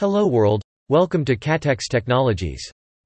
Hello world! Welcome to Catex Technologies.